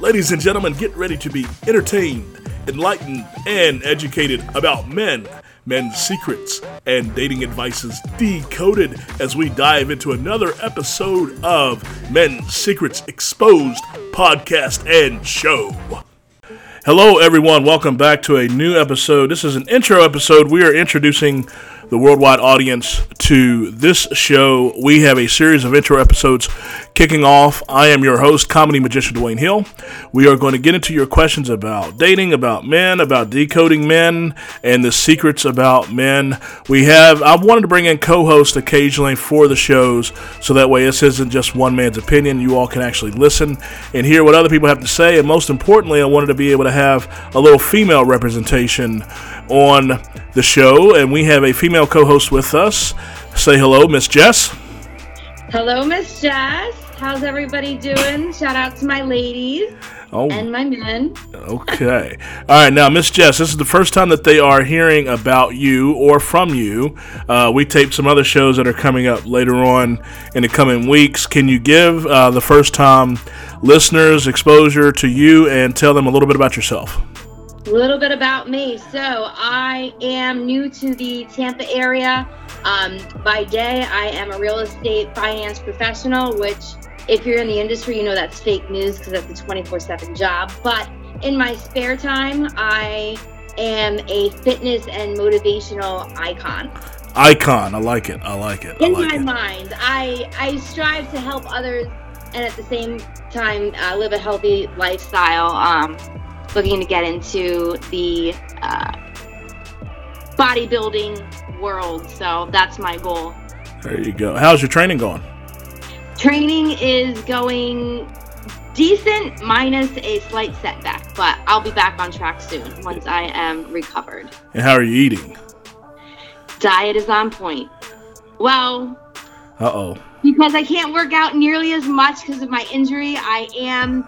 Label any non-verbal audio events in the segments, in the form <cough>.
Ladies and gentlemen, get ready to be entertained, enlightened, and educated about men, men's secrets, and dating advices decoded as we dive into another episode of Men's Secrets Exposed podcast and show. Hello, everyone. Welcome back to a new episode. This is an intro episode. We are introducing the worldwide audience to this show. We have a series of intro episodes kicking off. I am your host, comedy magician Dwayne Hill. We are going to get into your questions about dating, about men, about decoding men, and the secrets about men. We have, I wanted to bring in co hosts occasionally for the shows so that way this isn't just one man's opinion. You all can actually listen and hear what other people have to say. And most importantly, I wanted to be able to have a little female representation on the show. And we have a female co host with us. Say hello, Miss Jess. Hello, Miss Jess. How's everybody doing? Shout out to my ladies oh. and my men. Okay. All right. Now, Miss Jess, this is the first time that they are hearing about you or from you. Uh, we taped some other shows that are coming up later on in the coming weeks. Can you give uh, the first time listeners exposure to you and tell them a little bit about yourself? A little bit about me. So, I am new to the Tampa area. Um, by day, I am a real estate finance professional, which, if you're in the industry, you know that's fake news because that's a 24 7 job. But in my spare time, I am a fitness and motivational icon. Icon, I like it. I like it. I in like my it. mind, I I strive to help others and at the same time uh, live a healthy lifestyle. Um, looking to get into the uh, bodybuilding world. So that's my goal. There you go. How's your training going? Training is going decent, minus a slight setback, but I'll be back on track soon once I am recovered. And how are you eating? Diet is on point. Well, uh oh. Because I can't work out nearly as much because of my injury, I am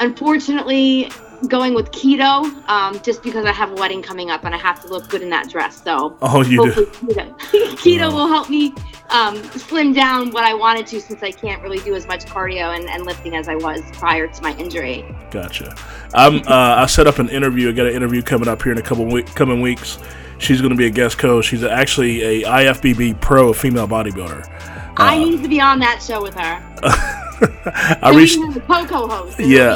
unfortunately going with keto um, just because I have a wedding coming up and I have to look good in that dress. So oh, you do. Keto, <laughs> keto will help me um, slim down what I wanted to since I can't really do as much cardio and, and lifting as I was prior to my injury. Gotcha. I'm, uh, I set up an interview. I got an interview coming up here in a couple week, coming weeks. She's going to be a guest coach. She's actually a IFBB pro female bodybuilder. Uh, I need to be on that show with her. <laughs> I reached the co-host. Yeah.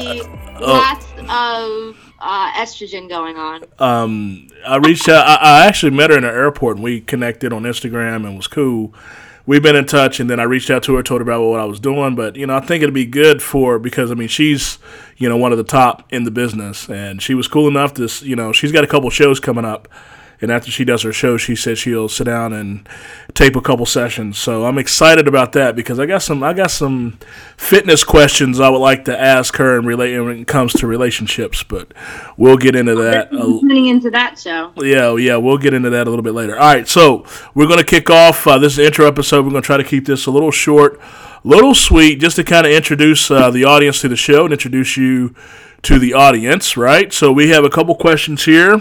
Lots of uh, estrogen going on. Um, I reached out. I, I, actually met her in the airport, and we connected on Instagram, and was cool. We've been in touch, and then I reached out to her, told her about what I was doing. But you know, I think it'd be good for because I mean, she's you know one of the top in the business, and she was cool enough to you know she's got a couple shows coming up and after she does her show, she said she'll sit down and tape a couple sessions. So I'm excited about that because I got some I got some fitness questions I would like to ask her and relate when it comes to relationships. But we'll get into that. Tuning into that show. Yeah, yeah, we'll get into that a little bit later. All right, so we're gonna kick off uh, this intro episode. We're gonna try to keep this a little short, little sweet, just to kind of introduce uh, the audience to the show and introduce you to the audience. Right. So we have a couple questions here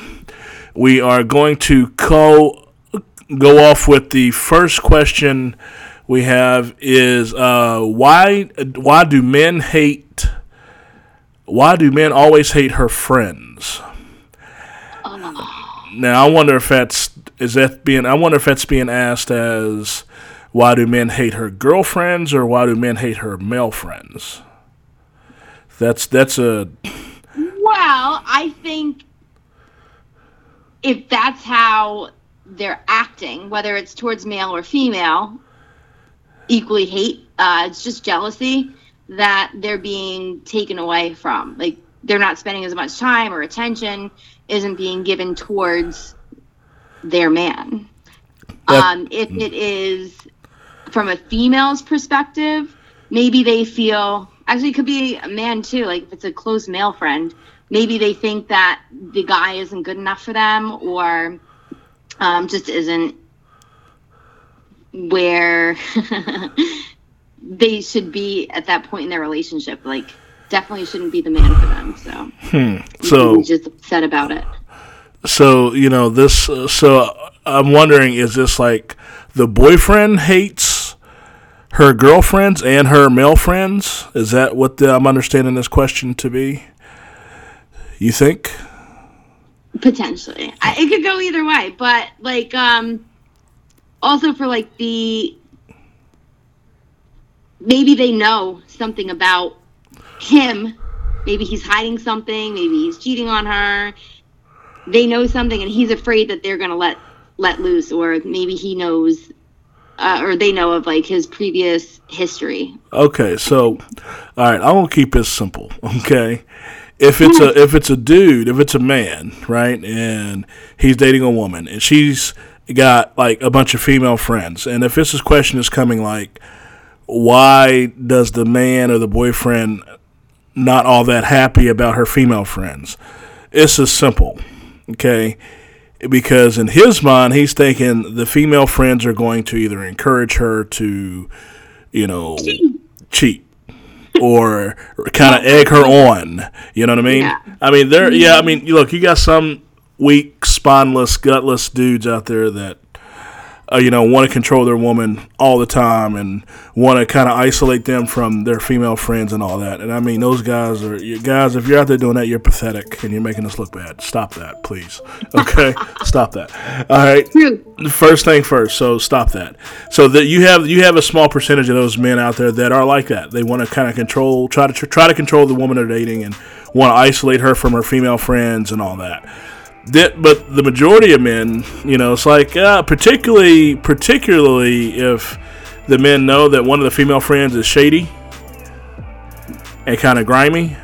we are going to co- go off with the first question we have is uh, why why do men hate why do men always hate her friends? Now I wonder if that's is that being I wonder if that's being asked as why do men hate her girlfriends or why do men hate her male friends? That's that's a well, I think if that's how they're acting, whether it's towards male or female, equally hate. Uh, it's just jealousy that they're being taken away from. Like they're not spending as much time or attention isn't being given towards their man. Um, if it is from a female's perspective, maybe they feel actually it could be a man too. Like if it's a close male friend, maybe they think that the guy isn't good enough for them or um, just isn't where <laughs> they should be at that point in their relationship. Like, definitely shouldn't be the man for them. So, hmm. so just upset about it. So you know this. Uh, so I'm wondering, is this like the boyfriend hates her girlfriends and her male friends. Is that what the, I'm understanding this question to be? You think? Potentially, I, it could go either way. But like, um, also for like the maybe they know something about him. Maybe he's hiding something. Maybe he's cheating on her. They know something, and he's afraid that they're gonna let let loose, or maybe he knows, uh, or they know of like his previous history. Okay, so all right, I'm gonna keep this simple. <laughs> Okay, if it's a if it's a dude, if it's a man, right, and he's dating a woman, and she's got like a bunch of female friends, and if this question is coming like, why does the man or the boyfriend not all that happy about her female friends? It's as simple, okay? Because in his mind, he's thinking the female friends are going to either encourage her to, you know, cheat or kind of egg her on. You know what I mean? Yeah. I mean, there. Yeah, I mm-hmm. mean, look, you got some weak, spineless, gutless dudes out there that. Uh, you know, want to control their woman all the time and want to kind of isolate them from their female friends and all that. And I mean, those guys are you guys. If you're out there doing that, you're pathetic and you're making us look bad. Stop that, please. <laughs> Okay, stop that. All right. First thing first. So stop that. So that you have you have a small percentage of those men out there that are like that. They want to kind of control, try to try to control the woman they're dating and want to isolate her from her female friends and all that. That, but the majority of men, you know, it's like uh, particularly particularly if the men know that one of the female friends is shady and kind of grimy.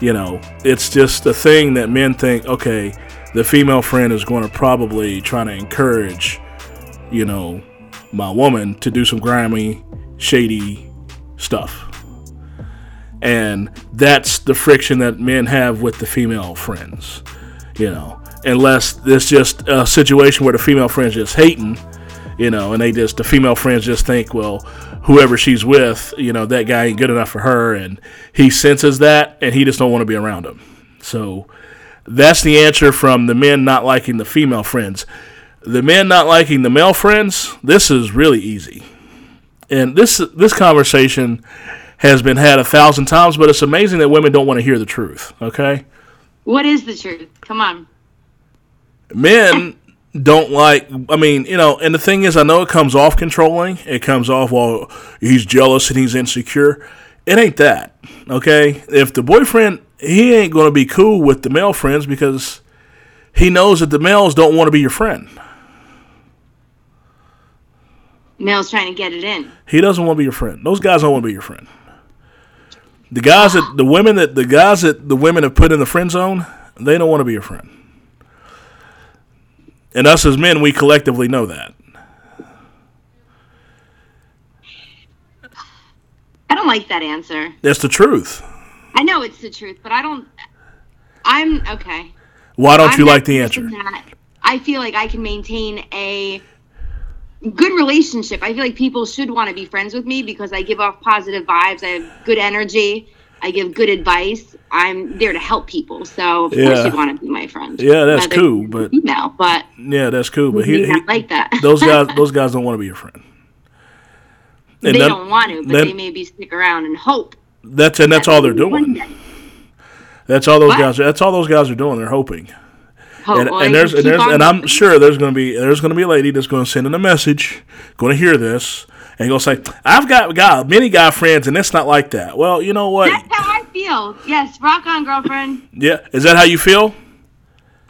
You know, it's just a thing that men think, okay, the female friend is going to probably try to encourage, you know, my woman to do some grimy, shady stuff. And that's the friction that men have with the female friends, you know. Unless it's just a situation where the female friend's just hating, you know, and they just, the female friends just think, well, whoever she's with, you know, that guy ain't good enough for her. And he senses that and he just don't want to be around him. So that's the answer from the men not liking the female friends. The men not liking the male friends, this is really easy. And this this conversation has been had a thousand times, but it's amazing that women don't want to hear the truth. Okay, What is the truth? Come on. men don't like. I mean, you know, and the thing is, I know it comes off controlling. It comes off well, he's jealous and he's insecure. It ain't that. Okay, if the boyfriend he ain't going to be cool with the male friends because he knows that the males don't want to be your friend. Male's trying to get it in. He doesn't want to be your friend. Those guys don't want to be your friend. The guys that the women that the guys that the women have put in the friend zone, they don't want to be your friend. And us as men, we collectively know that. I don't like that answer. That's the truth. I know it's the truth, but I don't. I'm okay. Why don't I'm you like the answer? that. I feel like I can maintain a good relationship. I feel like people should want to be friends with me because I give off positive vibes. I have good energy. I give good advice. I'm there to help people, so of Yeah. course you'd want to be my friend. Yeah, that's Whether cool, but- female, but Yeah, that's cool. But he, he, like that. <laughs> those guys, <laughs> those guys don't want to be your friend. And they that- don't want to, but then- they maybe stick around and hope. That's and that's that all they're doing. That's all those What? guys. That's all those guys are doing. They're hoping. And, and I there's and there's and I'm sure there's going to be there's going to be a lady that's going to send in a message, going to hear this, and to say, "I've got got many guy friends, and it's not like that." Well, you know what? That's how I feel. Yes, rock on, girlfriend. Yeah, is that how you feel?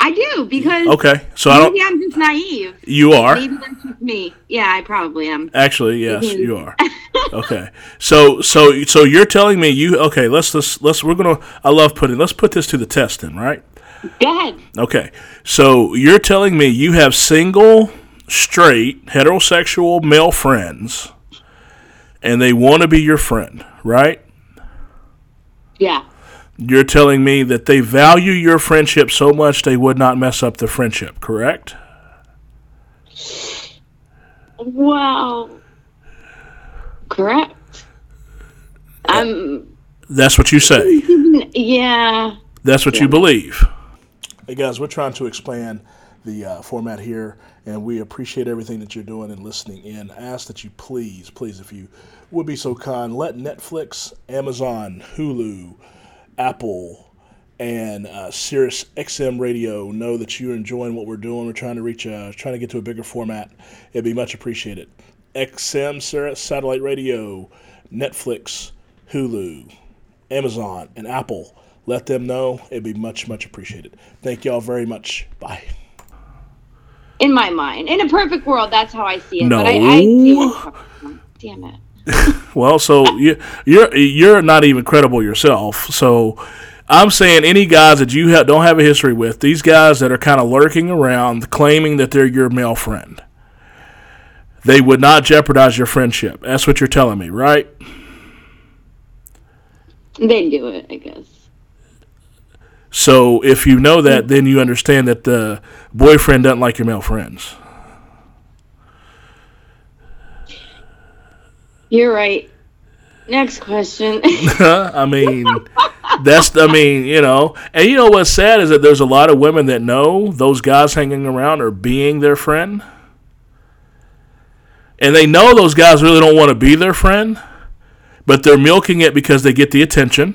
I do because Okay, so I don't. Maybe I'm just naive. You are Maybe that's just me. Yeah, I probably am. actually yes, Mhm. you are. <laughs> Okay, so so so you're telling me you okay? Let's let's let's we're gonna. I love putting. Let's put this to the test then, right? Go ahead. Okay, so you're telling me you have single, straight, heterosexual male friends, and they want to be your friend, right? Yeah. You're telling me that they value your friendship so much they would not mess up the friendship, correct? Wow. Correct. Um. That's what you say. <laughs> Yeah. That's what you believe. Hey guys, we're trying to expand the uh, format here, and we appreciate everything that you're doing and listening in. I ask that you please, please, if you would be so kind, let Netflix, Amazon, Hulu, Apple, and uh, Sirius XM Radio know that you're enjoying what we're doing. We're trying to reach, uh, trying to get to a bigger format. It'd be much appreciated. XM Sirius Satellite Radio, Netflix, Hulu, Amazon, and Apple. Let them know. It'd be much, much appreciated. Thank y'all very much. Bye. In my mind, in a perfect world, that's how I see it. No. But I, I do. Damn it. <laughs> Well, so you, you're you're not even credible yourself. So I'm saying any guys that you ha- don't have a history with, these guys that are kind of lurking around, claiming that they're your male friend, they would not jeopardize your friendship. That's what you're telling me, right? They do it, I guess. So if you know that, then you understand that the boyfriend doesn't like your male friends. You're right. Next question. <laughs> I mean, that's I mean, you know, and you know what's sad is that there's a lot of women that know those guys hanging around are being their friend, and they know those guys really don't want to be their friend, but they're milking it because they get the attention.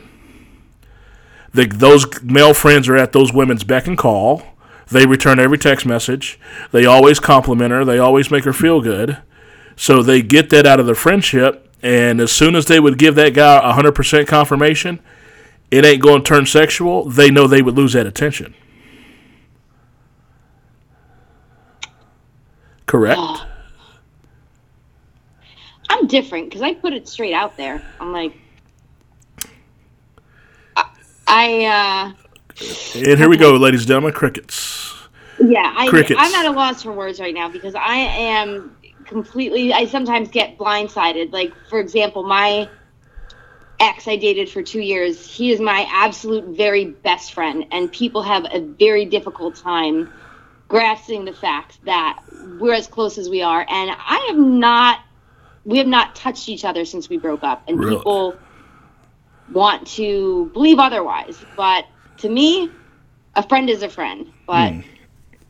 The, those male friends are at those women's beck and call. They return every text message. They always compliment her. They always make her feel good. So they get that out of their friendship. And as soon as they would give that guy 100% confirmation, it ain't going to turn sexual, they know they would lose that attention. Correct? I'm different because I put it straight out there. I'm like, I, uh, And here we go, ladies and gentlemen, crickets. yeah, I, Crickets. I'm at a loss for words right now because I am completely. I sometimes get blindsided. Like, for example, my ex I dated for two years. He is my absolute very best friend, and people have a very difficult time grasping the fact that we're as close as we are. And I have not. We have not touched each other since we broke up, and Really? people want to believe otherwise. But to me, a friend is a friend. But Hmm.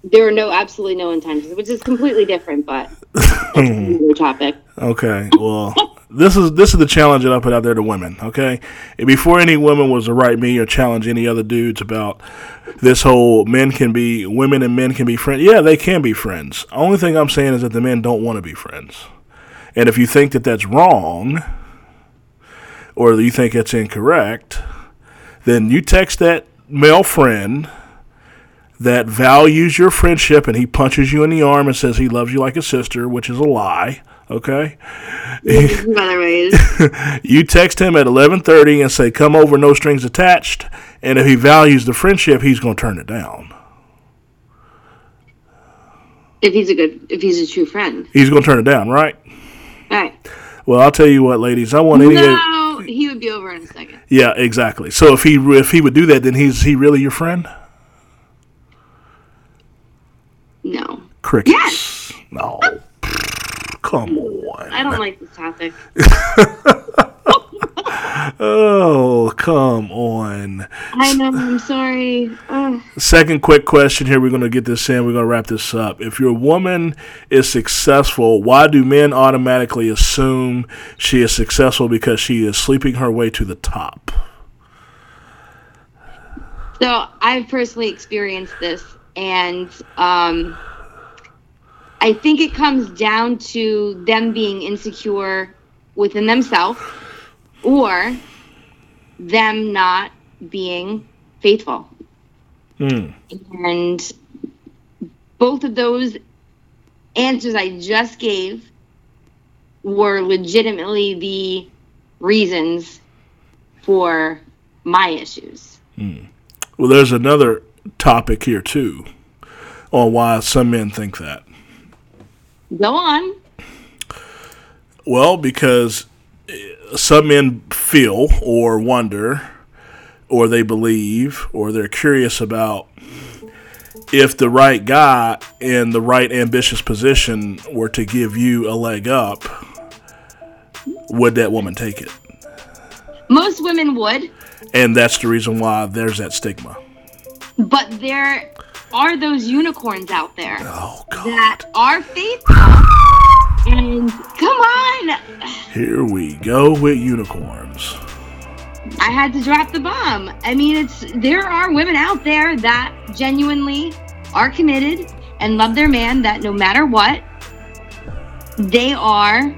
there are no absolutely no intentions, which is completely different. But <laughs> another topic. Okay, well, this is this is the challenge that I put out there to women. Okay, and before any woman was to write me or challenge any other dudes about this whole men can be women and men can be friends. Yeah, they can be friends. Only thing I'm saying is that the men don't want to be friends. And if you think that that's wrong, or you think it's incorrect, then you text that male friend that values your friendship and he punches you in the arm and says he loves you like a sister, which is a lie. Okay, In other ways, you text him at eleven thirty and say come over, no strings attached. And if he values the friendship, he's going to turn it down. if he's a good, if he's a true friend, He's going to turn it down, right? all right. Well, I'll tell you what, ladies. I want any. No, he would be over in a second. Yeah, exactly. So if he if he would do that, then he's he really your friend? No, Crickets. Yes. No. Oh. Come on. I don't like this topic. <laughs> Oh, come on. I know. I'm sorry. Ugh. Second quick question here. We're going to get this in. We're going to wrap this up. If your woman is successful, why do men automatically assume she is successful because she is sleeping her way to the top? So I've personally experienced this, and um, I think it comes down to them being insecure within themselves, or them not being faithful. Hmm. And both of those answers I just gave were legitimately the reasons for my issues. Well, there's another topic here, too, on why some men think that. Go on. Well, because some men feel or wonder or they believe or they're curious about if the right guy in the right ambitious position were to give you a leg up, would that woman take it? Most women would, And that's the reason why there's that stigma. but there are those unicorns out there Oh that are faithful. And come on, Here we go with unicorns. I had to drop the bomb. I mean, it's there are women out there that genuinely are committed and love their man. That no matter what, they are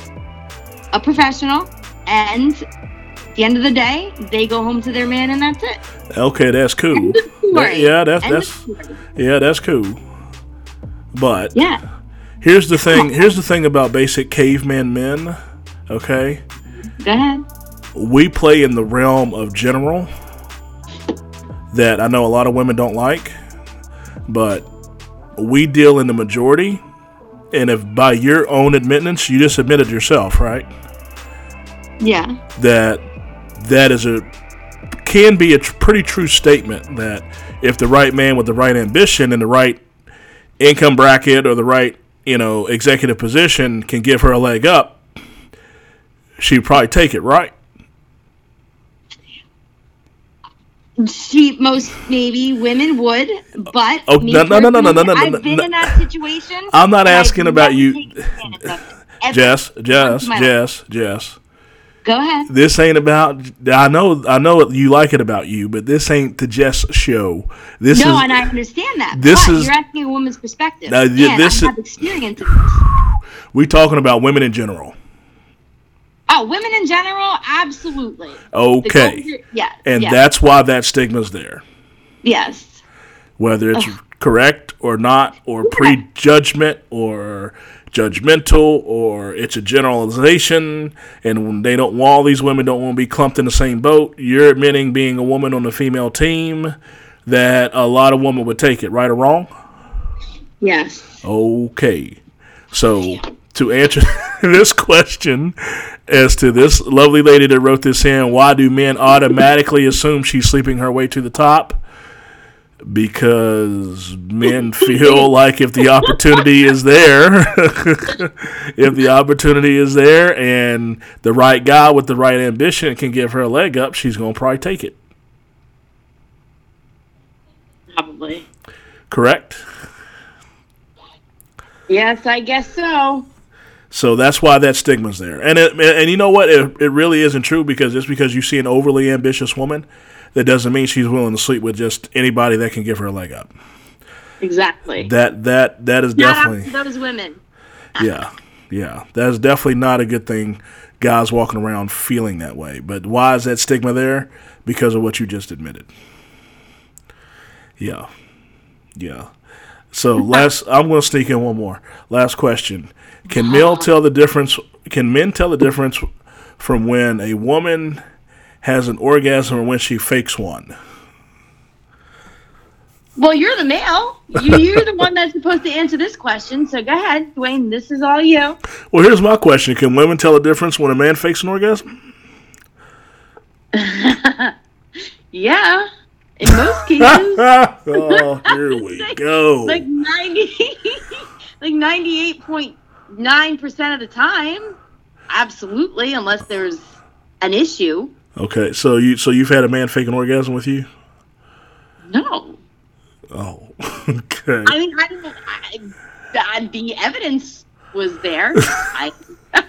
a professional, and at the end of the day, they go home to their man, and that's it. Okay, that's cool. Story. yeah, that's End that's yeah, that's cool. But yeah. Here's the thing. Here's the thing about basic caveman men. Okay, Go ahead. we play in the realm of general that I know a lot of women don't like, but we deal in the majority. And if by your own admittance, you just admitted yourself, right? Yeah. that that is a can be a tr- pretty true statement that if the right man with the right ambition and the right income bracket or the right you know executive position can give her a leg up she'd probably take it right She most maybe women would, but Oh, no, no, no, no, no, no, no, I've been no. in that situation. I'm not asking about you- taken advantage of it. Ever. jess jess jess jess Go ahead. this ain't about i know i know you like it about you but this ain't the jess show this No, is and I understand that. this is- you're asking a woman's perspective. Now, y- and this I have experience we talking about women in general Oh, women in general, absolutely. Okay Yes. and yes, that's why that stigma's there yes. whether it's correct or not, or prejudgment or judgmental, or it's a generalization, and when they don't, all these women don't want to be clumped in the same boat. You're admitting being a woman on the female team that a lot of women would take it, right or wrong? Yes. Okay. So to answer <laughs> this question as to this lovely lady that wrote this in, why do men automatically assume she's sleeping her way to the top? Because men feel <laughs> like if the opportunity is there, <laughs> if the opportunity is there and the right guy with the right ambition can give her a leg up, she's going to probably take it. Probably. Correct? Yes, I guess so. So that's why that stigma's there. And it, and you know what? It, it really isn't true because just because you see an overly ambitious woman, that doesn't mean she's willing to sleep with just anybody that can give her a leg up. Exactly. That that that is Not definitely those women. yeah yeah that is definitely not a good thing. Guys walking around feeling that way. But why is that stigma there? Because of what you just admitted. Yeah, yeah. So <laughs> last, I'm going to sneak in one more. Last question: Can men uh-huh. tell the difference? Can men tell the difference from when a woman has an orgasm and when she fakes one? Well, you're the male. You, you're the one that's supposed to answer this question. So go ahead, Dwayne. This is all you. Well, here's my question: Can women tell the difference when a man fakes an orgasm? <laughs> Yeah. In most <laughs> cases, oh, here we <laughs> go. like ninety, like ninety-eight point nine percent of the time, absolutely, unless there's an issue. Okay, so you so you've had a man fake an orgasm with you? No, Oh, <laughs> okay. I mean, I don't. I, I, the evidence was there. <laughs> I, <laughs>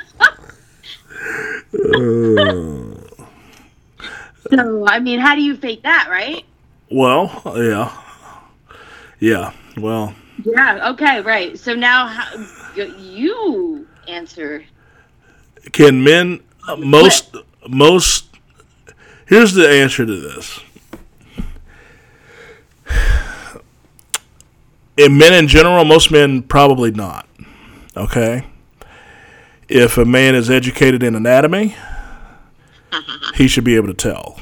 so I mean, how do you fake that, right? Well, yeah, yeah. Well, Yeah. Okay. Right. So now, how, you answer. can men uh, most most? Here's the answer to this. In men in general, most men probably not. Okay. If a man is educated in anatomy, <laughs> he should be able to tell.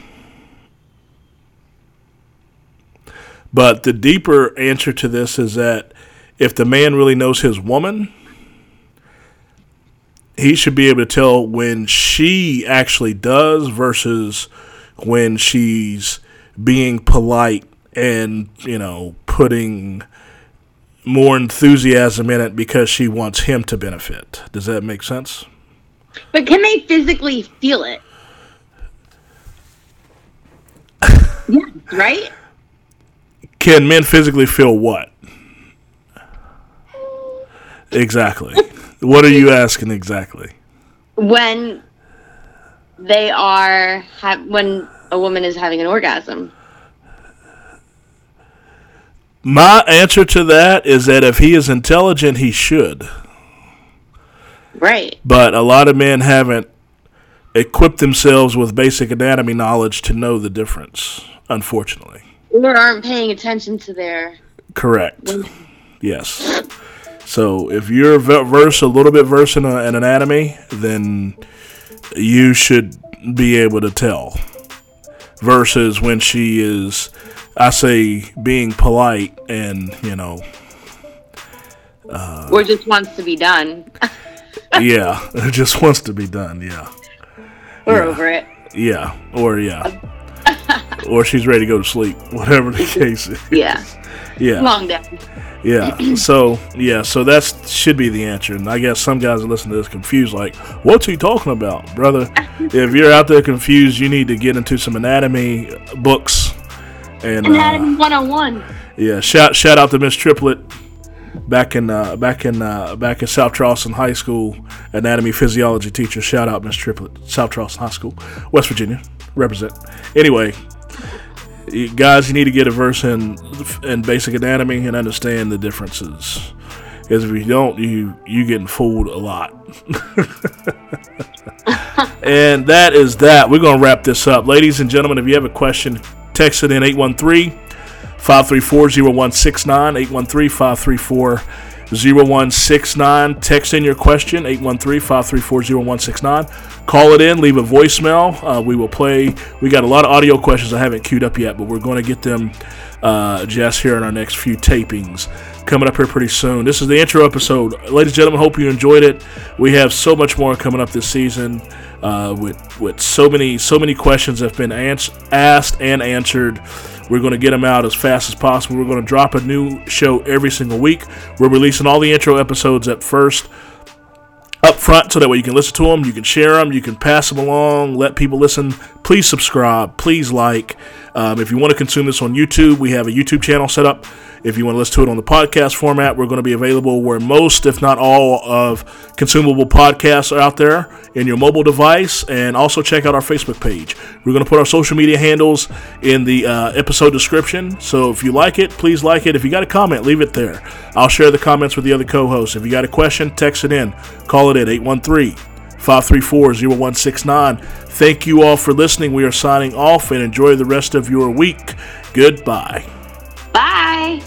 But the deeper answer to this is that if the man really knows his woman, he should be able to tell when she actually does versus when she's being polite and, you know, putting more enthusiasm in it because she wants him to benefit. Does that make sense? But can they physically feel it? <laughs> yeah. Right. Can can men physically feel what? Exactly. <laughs> what are you asking exactly? When they are ha- when a woman is having an orgasm. My answer to that is that if he is intelligent, he should. Right. But a lot of men haven't equipped themselves with basic anatomy knowledge to know the difference, unfortunately. Or aren't paying attention to their. Correct. Yes. So if you're versed a little bit versed in uh, an anatomy, then you should be able to tell. Versus when she is, I say, being polite and you know, uh, or just wants to be done. <laughs> yeah, it <laughs> just wants to be done. Yeah. We're yeah. over it. Yeah, or yeah, or she's ready to go to sleep. <laughs> Whatever the case is. Yeah. Yeah. Long day. Yeah. <clears throat> So yeah. So that should be the answer. And I guess some guys are listening to this confused, like, "What's he talking about, brother?" <laughs> if you're out there confused, you need to get into some anatomy books. And anatomy uh, 101. Yeah. Shout shout out to Miss Triplet back in uh, back in uh, back in South Charleston High School, anatomy physiology teacher. Shout out Miss Triplet, South Charleston High School, West Virginia, represent. Anyway, guys, you need to get a verse in in basic anatomy and understand the differences. Because if you don't, you you getting fooled a lot. <laughs> and that is that. We're gonna wrap this up, ladies and gentlemen. If you have a question, text it in 813 534 0169 813 534 0169. Text in your question, 813 534 0169. Call it in, leave a voicemail. Uh, we will play. We got a lot of audio questions I haven't queued up yet, but we're going to get them uh, just here in our next few tapings coming up here pretty soon. This is the intro episode. Ladies and gentlemen, hope you enjoyed it. We have so much more coming up this season uh, with, with so many so many questions have been ans- asked and answered. We're going to get them out as fast as possible. We're going to drop a new show every single week. We're releasing all the intro episodes at first up front so that way you can listen to them, you can share them, you can pass them along, let people listen. Please subscribe, please like. Um, if you want to consume this on YouTube, we have a YouTube channel set up. If you want to listen to it on the podcast format, we're going to be available where most, if not all, of consumable podcasts are out there in your mobile device. And also check out our Facebook page. We're going to put our social media handles in the uh, episode description. So if you like it, please like it. If you got a comment, leave it there. I'll share the comments with the other co hosts. If you got a question, text it in. Call it at 813 534 0169. Thank you all for listening. We are signing off and enjoy the rest of your week. Goodbye. Bye.